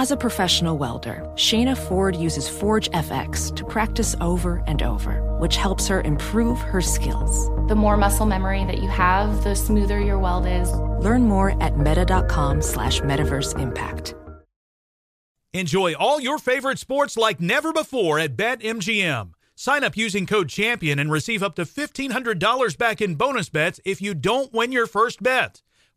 As a professional welder, Shayna Ford uses Forge FX to practice over and over, which helps her improve her skills. The more muscle memory that you have, the smoother your weld is. Learn more at meta.com slash metaverse impact. Enjoy all your favorite sports like never before at BetMGM. Sign up using code CHAMPION and receive up to $1,500 back in bonus bets if you don't win your first bet.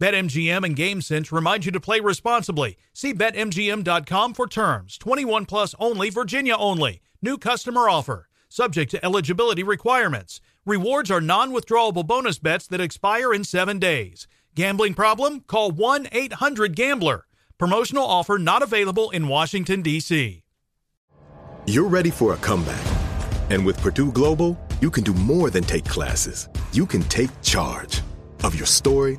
BetMGM and GameSense remind you to play responsibly. See BetMGM.com for terms. 21 plus only, Virginia only. New customer offer. Subject to eligibility requirements. Rewards are non withdrawable bonus bets that expire in seven days. Gambling problem? Call 1 800 Gambler. Promotional offer not available in Washington, D.C. You're ready for a comeback. And with Purdue Global, you can do more than take classes, you can take charge of your story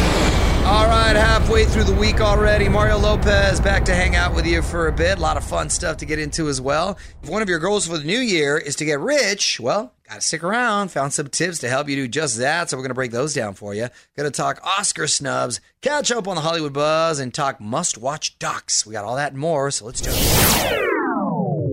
All right, halfway through the week already. Mario Lopez back to hang out with you for a bit. A lot of fun stuff to get into as well. If one of your goals for the new year is to get rich, well, gotta stick around. Found some tips to help you do just that. So we're gonna break those down for you. Gonna talk Oscar snubs, catch up on the Hollywood buzz, and talk must watch docs. We got all that and more, so let's do it.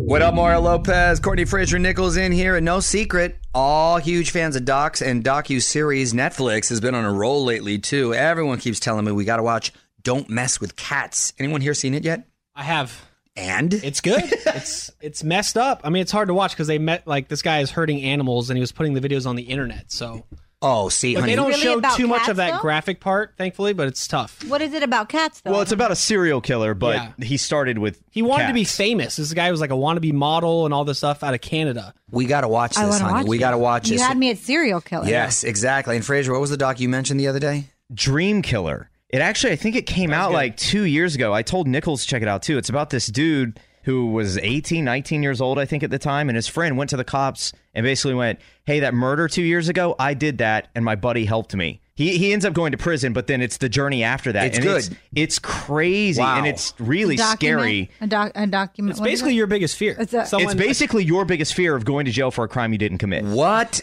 What up, Mario Lopez? Courtney Fraser Nichols in here, and no secret, all huge fans of docs and docu series. Netflix has been on a roll lately too. Everyone keeps telling me we got to watch "Don't Mess with Cats." Anyone here seen it yet? I have. And it's good. it's it's messed up. I mean, it's hard to watch because they met like this guy is hurting animals and he was putting the videos on the internet. So Oh, see, But honey. they don't Really show about too much cats, of that though? graphic part, thankfully, but it's tough. What is it about cats, though? Well, it's about a serial killer, but Yeah. he started with He wanted to be cats. famous. This guy was like a wannabe model and all this stuff out of Canada. we got to watch I this, want to honey. watch we it. got to watch You this. had me at serial killer. Yes, exactly. And Fraser, what was the doc you mentioned the other day? Dream Killer. It actually, I think it came out like two years ago. I told Nichols to check it out too. It's about this dude who was 18, 19 years old, I think, at the time, and his friend went to the cops and basically went, Hey, that murder two years ago, I did that, and my buddy helped me. He, he ends up going to prison, but then it's the journey after that. It's and good. It's, it's crazy Wow. and it's really Document- scary. A, doc, a document. It's basically it? your biggest fear. It's a- it's basically your biggest fear of going to jail for a crime you didn't commit. What?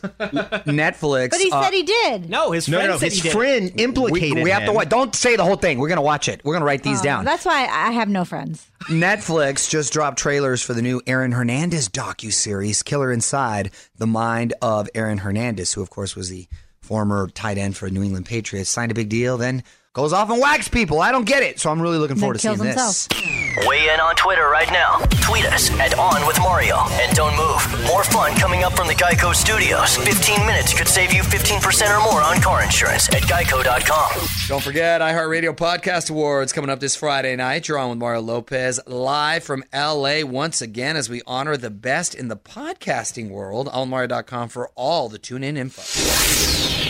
Netflix. But he uh, said he did. no, his No, friend no, no. said His he friend we, implicated we have to watch. Don't say the whole thing. We're going to watch it. We're going to write these Oh, down. That's why I have no friends. Netflix just dropped trailers for the new Aaron Hernandez docu-series Killer Inside: The Mind of Aaron Hernandez, who of course was the former tight end for New England Patriots. Signed a big deal, then goes off and whacks people. I don't get it, so I'm really looking forward to seeing himself. this. Weigh in on Twitter right now. Tweet us at On With Mario. And don't move. More fun coming up from the Geico Studios. 15 minutes could save you 15% or more on car insurance at geico.com. Don't forget iHeartRadio Podcast Awards coming up this Friday night. You're on with Mario Lopez live from LA once again as we honor the best in the podcasting world. OnMario.com for all the tune in info.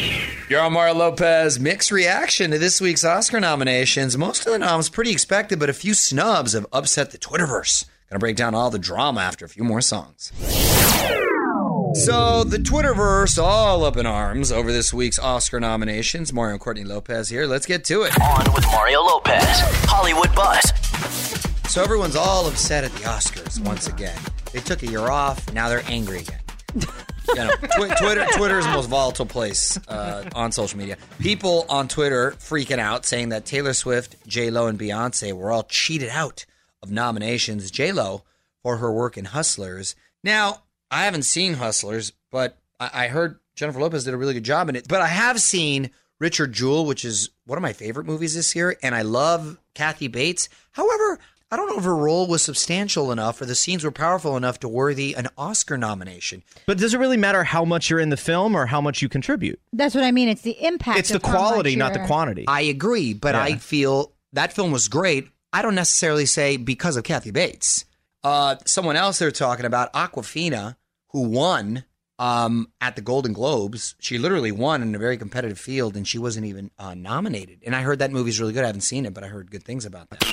You're on Mario Lopez. Mixed reaction to this week's Oscar nominations. Most of the noms pretty expected, but a few snubs have upset the Twitterverse. Gonna break down all the drama after a few more songs. So the Twitterverse all up in arms over this week's Oscar nominations. Mario and Courtney Lopez here. Let's get to it. On with Mario Lopez. Hollywood Buzz. So everyone's all upset at the Oscars once again. They took a year off. Now they're angry again. Twi- Twitter Twitter is the most volatile place uh, on social media. People on Twitter freaking out, saying that Taylor Swift, J Lo, and Beyonce were all cheated out of nominations. J Lo for her work in Hustlers. Now, I haven't seen Hustlers, but I, I heard Jennifer Lopez did a really good job in it. But I have seen Richard Jewell, which is one of my favorite movies this year, and I love Kathy Bates. However, I don't know if her role was substantial enough or the scenes were powerful enough to worthy an Oscar nomination. But does it really matter how much you're in the film or how much you contribute? That's what I mean. It's the impact. It's the of how quality, not the quantity. I agree, but Yeah. I feel that film was great. I don't necessarily say because of Kathy Bates. Uh, someone else they're talking about, Awkwafina, who won um, at the Golden Globes. She literally won in a very competitive field, and she wasn't even uh, nominated. And I heard that movie's really good. I haven't seen it, but I heard good things about that.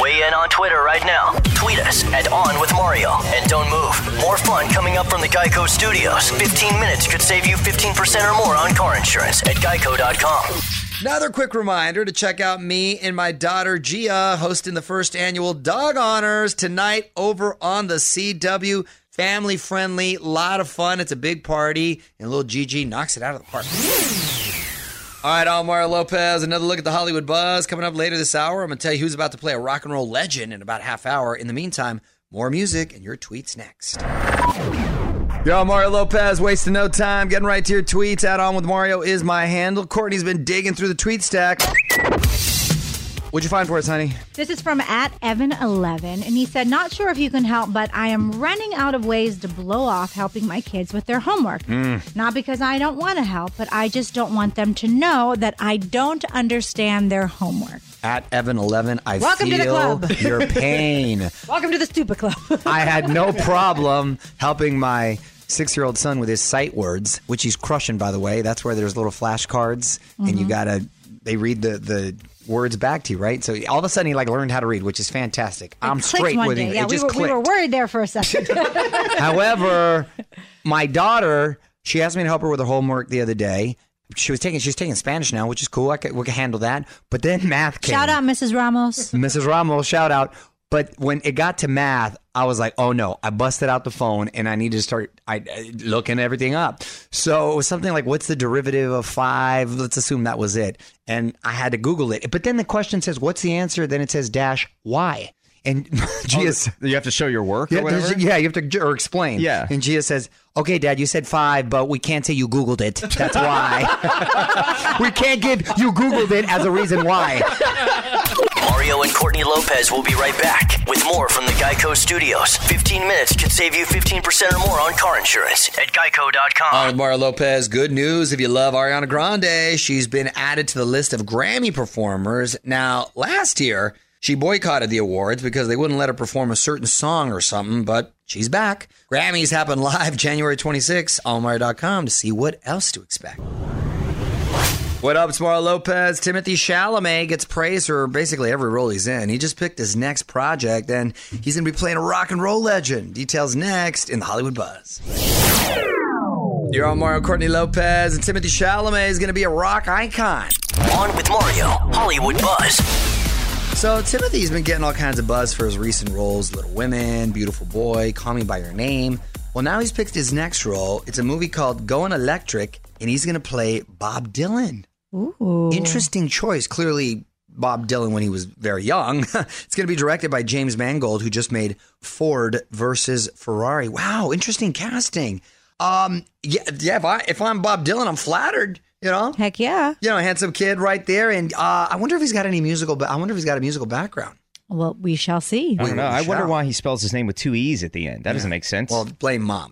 Weigh in on Twitter right now. Tweet us at On With Mario. And don't move. More fun coming up from the Geico Studios. 15 minutes could save you 15% or more on car insurance at geico.com. Another quick reminder to check out me and my daughter Gia hosting the first annual Dog Honors tonight over on the CW. Family friendly, lot of fun. It's a big party, and little Gigi knocks it out of the park. All right, Mario Lopez. Another look at the Hollywood Buzz coming up later this hour. I'm going to tell you who's about to play a rock and roll legend in about half hour. In the meantime, more music and your tweets next. Yo, Mario Lopez, wasting no time, getting right to your tweets. Add on with Mario is my handle. Courtney's been digging through the tweet stack. What'd you find for us, honey? This is from at Evan11, and he said, Not sure if you can help, but I am running out of ways to blow off helping my kids with their homework. Not because I don't want to help, but I just don't want them to know that I don't understand their homework. At Evan11, I Welcome to feel the club. your pain. Welcome to the Stupid Club. I had no problem helping my six year old son with his sight words, which he's crushing, by the way. That's where there's little flashcards, and you Mhm. gotta, they read the, the words back to you, right? So all of a sudden he like learned how to read, which is fantastic. I'm Clicked straight with day. him. Yeah, it we just were, clicked. we were worried there for a second. However, my daughter, she asked me to help her with her homework the other day. She was taking she's taking Spanish now, which is cool. I could, we can handle that. But then math came. Shout out, Mrs. Ramos. Mrs. Ramos, shout out. But when it got to math, I was like, oh no, I busted out the phone and I need to start I, looking everything up. So it was something like, what's the derivative of five? Let's assume that was it. And I had to Google it. But then the question says, what's the answer? Then it says dash Y. And Gia, oh, you have to show your work yeah, or whatever. yeah, you have to or explain. Yeah. And Gia says, "Okay, Dad, you said five, but we can't say you Googled it. That's why. we can't give you Googled it as a reason why." Mario and Courtney Lopez will be right back with more from the Geico Studios. 15 minutes could save you 15% or more on car insurance at geico.com. On with Mario Lopez. Good news if you love Ariana Grande. She's been added to the list of Grammy performers. Now, last year, she boycotted the awards because they wouldn't let her perform a certain song or something, but she's back. Grammys happen live January 26th on Mario.com to see what else to expect. What up, it's Mario Lopez. Timothée Chalamet gets praise for basically every role he's in. He just picked his next project, and he's going to be playing a rock and roll legend. Details next in the Hollywood Buzz. You're on Mario Courtney Lopez, and Timothée Chalamet is going to be a rock icon. On with Mario, Hollywood Buzz. So Timothée's been getting all kinds of buzz for his recent roles: Little Women, Beautiful Boy, Call Me by Your Name. Well, now he's picked his next role. It's a movie called Going Electric, and he's going to play Bob Dylan. Ooh. Interesting choice. Clearly, Bob Dylan when he was very young. it's going to be directed by James Mangold, who just made Ford versus Ferrari. Wow, interesting casting. Um, yeah, yeah. If I if I'm Bob Dylan, I'm flattered. You know, Heck yeah. you know, handsome kid right there. And uh, I wonder if he's got any musical. Ba- I wonder if he's got a musical background. Well, we shall see. I don't know. I wonder why he spells his name with two e's at the end. That doesn't make sense. Well, blame mom.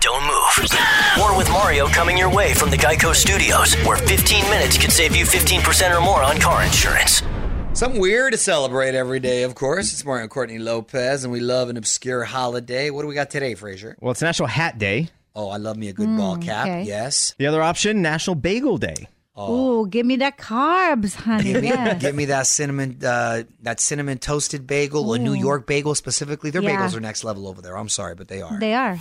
Don't move. More with Mario coming your way from the Geico Studios, where 15 minutes could save you 15% or more on car insurance. Something weird to celebrate every day, of course. It's Mario Courtney Lopez, and we love an obscure holiday. What do we got today, Frazier? well, it's National Hat Day. Oh, I love me a good ball cap. okay. Yes. The other option, National Bagel Day. Ooh, give me that carbs, honey. Give me, Yes. give me that cinnamon, uh, that cinnamon toasted bagel, a New York bagel specifically. Their Yeah. bagels are next level over there. I'm sorry, but they are. They are.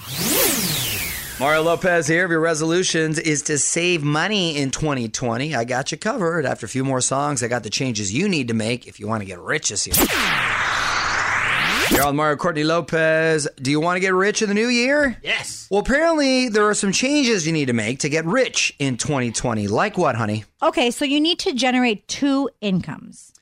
Mario Lopez here. If your resolutions is to save money in 2020, I got you covered. After a few more songs, I got the changes you need to make if you want to get rich this year. You're on Mario Courtney Lopez. Do you want to get rich in the new year? Yes. Well, apparently there are some changes you need to make to get rich in 2020. Like what, honey? Okay, so you need to generate two incomes.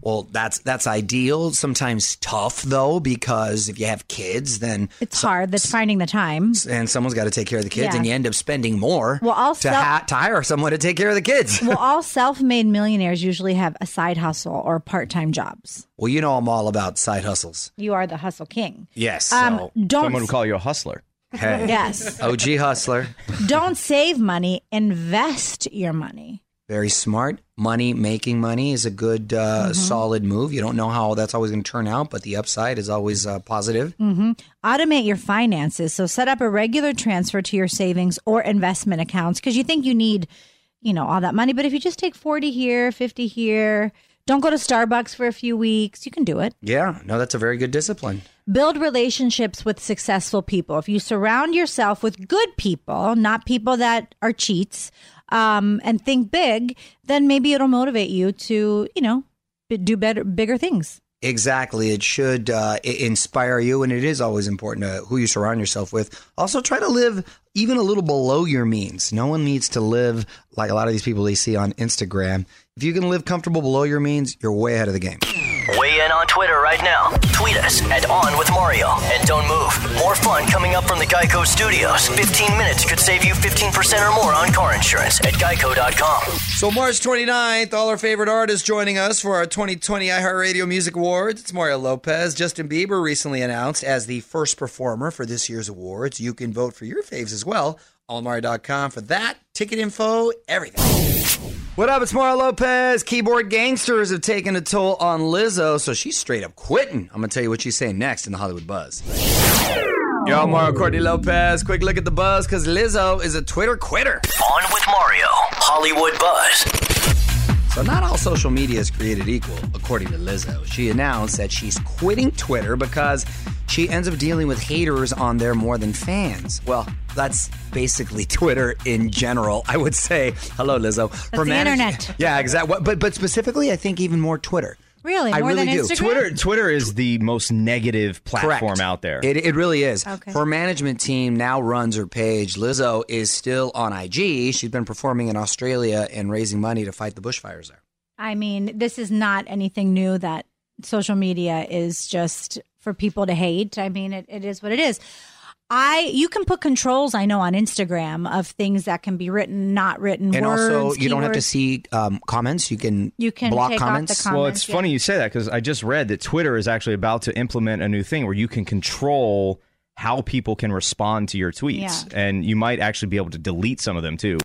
Well, that's that's ideal. Sometimes tough though, because if you have kids, then It's hard. That's finding the time. and someone's got to take care of the kids, Yeah. and you end up spending more Well, I'll to, sell- ha- to hire someone to take care of the kids. well, all self-made millionaires usually have a side hustle or part-time jobs. well, you know I'm all about side hustles. You are the hustle king. Yes. Um, so, don't Someone would call you a hustler. hey, yes. OG hustler, don't save money. Invest your money. very smart. Money making money is a good, uh, Mm-hmm. solid move. You don't know how that's always going to turn out, but the upside is always uh, positive. Mm. Automate your finances. So set up a regular transfer to your savings or investment accounts because you think you need, you know, all that money. But if you just take 40 here, 50 here, don't go to Starbucks for a few weeks, you can do it. Yeah, no, that's a very good discipline. Build relationships with successful people. If you surround yourself with good people, not people that are cheats, um, and think big, then maybe it'll motivate you to, you know, do better, bigger things. Exactly. It should uh, inspire you, and it is always important to who you surround yourself with. Also, try to live even a little below your means. No one needs to live like a lot of these people they see on Instagram. If you can live comfortable below your means, you're way ahead of the game. Weigh in on Twitter right now. Tweet us at On With Mario. And don't move. More fun coming up from the Geico Studios. 15 minutes could save you 15% or more on car insurance at geico.com. So, March 29th, all our favorite artists joining us for our 2020 iHeartRadio Music Awards. It's Mario Lopez. Justin Bieber recently announced as the first performer for this year's awards. You can vote for your faves as well. Allmario.com for that. Ticket info, everything. What up? It's Mario Lopez. Keyboard gangsters have taken a toll on Lizzo, so she's straight up quitting. I'm going to tell you what she's saying next in the Hollywood Buzz. Yo, Mario Courtney Lopez. Quick look at the buzz because Lizzo is a Twitter quitter. On with Mario. Hollywood Buzz. So, not all social media is created equal, according to Lizzo. She announced that she's quitting Twitter because she ends up dealing with haters on there more than fans. Well, that's basically Twitter in general. I would say, hello, Lizzo. That's the internet. Yeah, exactly. But but specifically, I think even more Twitter. Really? I More really than do. Instagram? Twitter Twitter is the most negative platform Correct. out there. It, it really is. Okay. Her management team now runs her page. Lizzo is still on IG. She's been performing in Australia and raising money to fight the bushfires there. I mean, this is not anything new that social media is just for people to hate. I mean, it, it is what it is. I you can put controls I know on Instagram of things that can be written, not written, And words, also, you don't have to see um, comments. You can You can block take off the comments. comments. well, it's yeah. funny you say that because I just read that Twitter is actually about to implement a new thing where you can control how people can respond to your tweets, and you might actually be able to delete some of them too.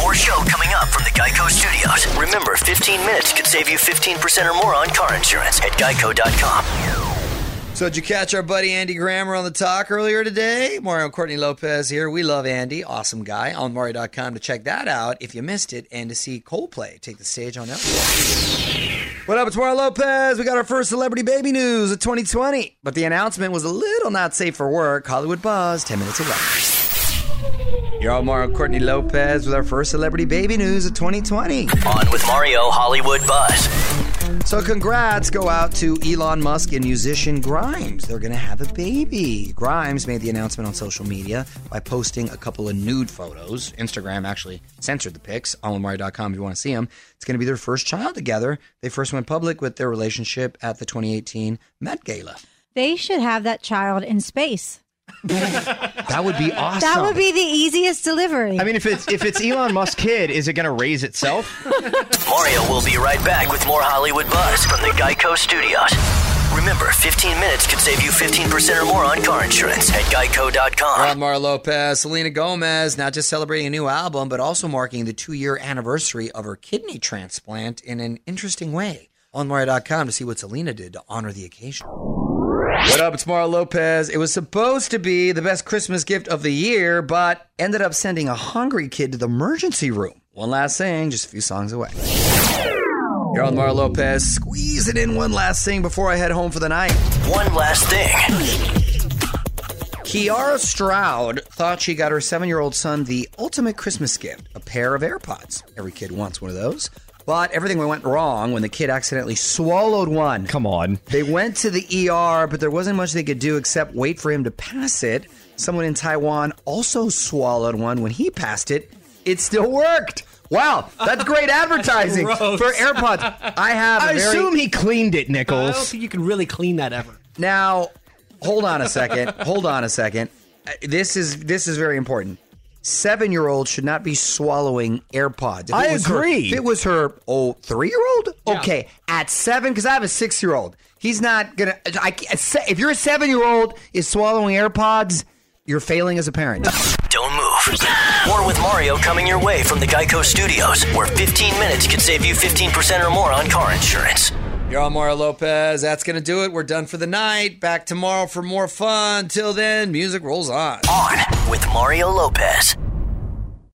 More show coming up from the Geico Studios. Remember, 15 minutes could save you 15% or more on car insurance at geico.com. So, did you catch our buddy Andy Grammer on the talk earlier today? Mario Courtney Lopez here. We love Andy. Awesome guy. On Mario.com to check that out if you missed it and to see Coldplay take the stage on Elvis. What up? It's Mario Lopez. We got our first celebrity baby news of 2020. But the announcement was a little not safe for work. Hollywood Buzz, 10 minutes away. You're all Mario Courtney Lopez with our first celebrity baby news of 2020. On with Mario Hollywood Buzz. So congrats go out to Elon Musk and musician Grimes. They're going to have a baby. Grimes made the announcement on social media by posting a couple of nude photos. Instagram actually censored the pics. OnWithMario.com if you want to see them. It's going to be their first child together. They first went public with their relationship at the 2018 Met Gala. They should have that child in space. That would be awesome. That would be the easiest delivery. I mean, if it's if it's Elon Musk kid, is it going to raise itself? Mario will be right back with more Hollywood Buzz from the Geico Studios. Remember, 15 minutes could save you 15% or more on car insurance at geico.com. Rob Mar Lopez, Selena Gomez, not just celebrating a new album, but also marking the two year anniversary of her kidney transplant in an interesting way. On Mario.com to see what Selena did to honor the occasion. What up? It's Mario Lopez. It was supposed to be the best Christmas gift of the year, but ended up sending a hungry kid to the emergency room. One last thing, just a few songs away. You're on Mario Lopez. Squeeze it in one last thing before I head home for the night. One last thing. Kiara Stroud thought she got her seven year old son the ultimate Christmas gift a pair of AirPods. Every kid wants one of those. But everything went wrong when the kid accidentally swallowed one. Come on. They went to the ER, but there wasn't much they could do except wait for him to pass it. Someone in Taiwan also swallowed one. When he passed it, it still worked. Wow, that's great advertising Gross. for AirPods. I have. a I very- assume he cleaned it, Nichols. I don't think you can really clean that ever. Now, hold on a second. hold on a second. Uh, This is this is very important. Seven year old should not be swallowing AirPods. If I it was her- agree. if it was her oh three year old, okay. At seven, because I have a six year old, he's not gonna. I can't- if you're a seven year old is swallowing AirPods, you're failing as a parent. Don't move. More with Mario coming your way from the Geico Studios, where 15 minutes could save you 15% or more on car insurance. You're on Mario Lopez. That's gonna do it. We're done for the night. Back tomorrow for more fun. Till then, music rolls on. On with Mario Lopez.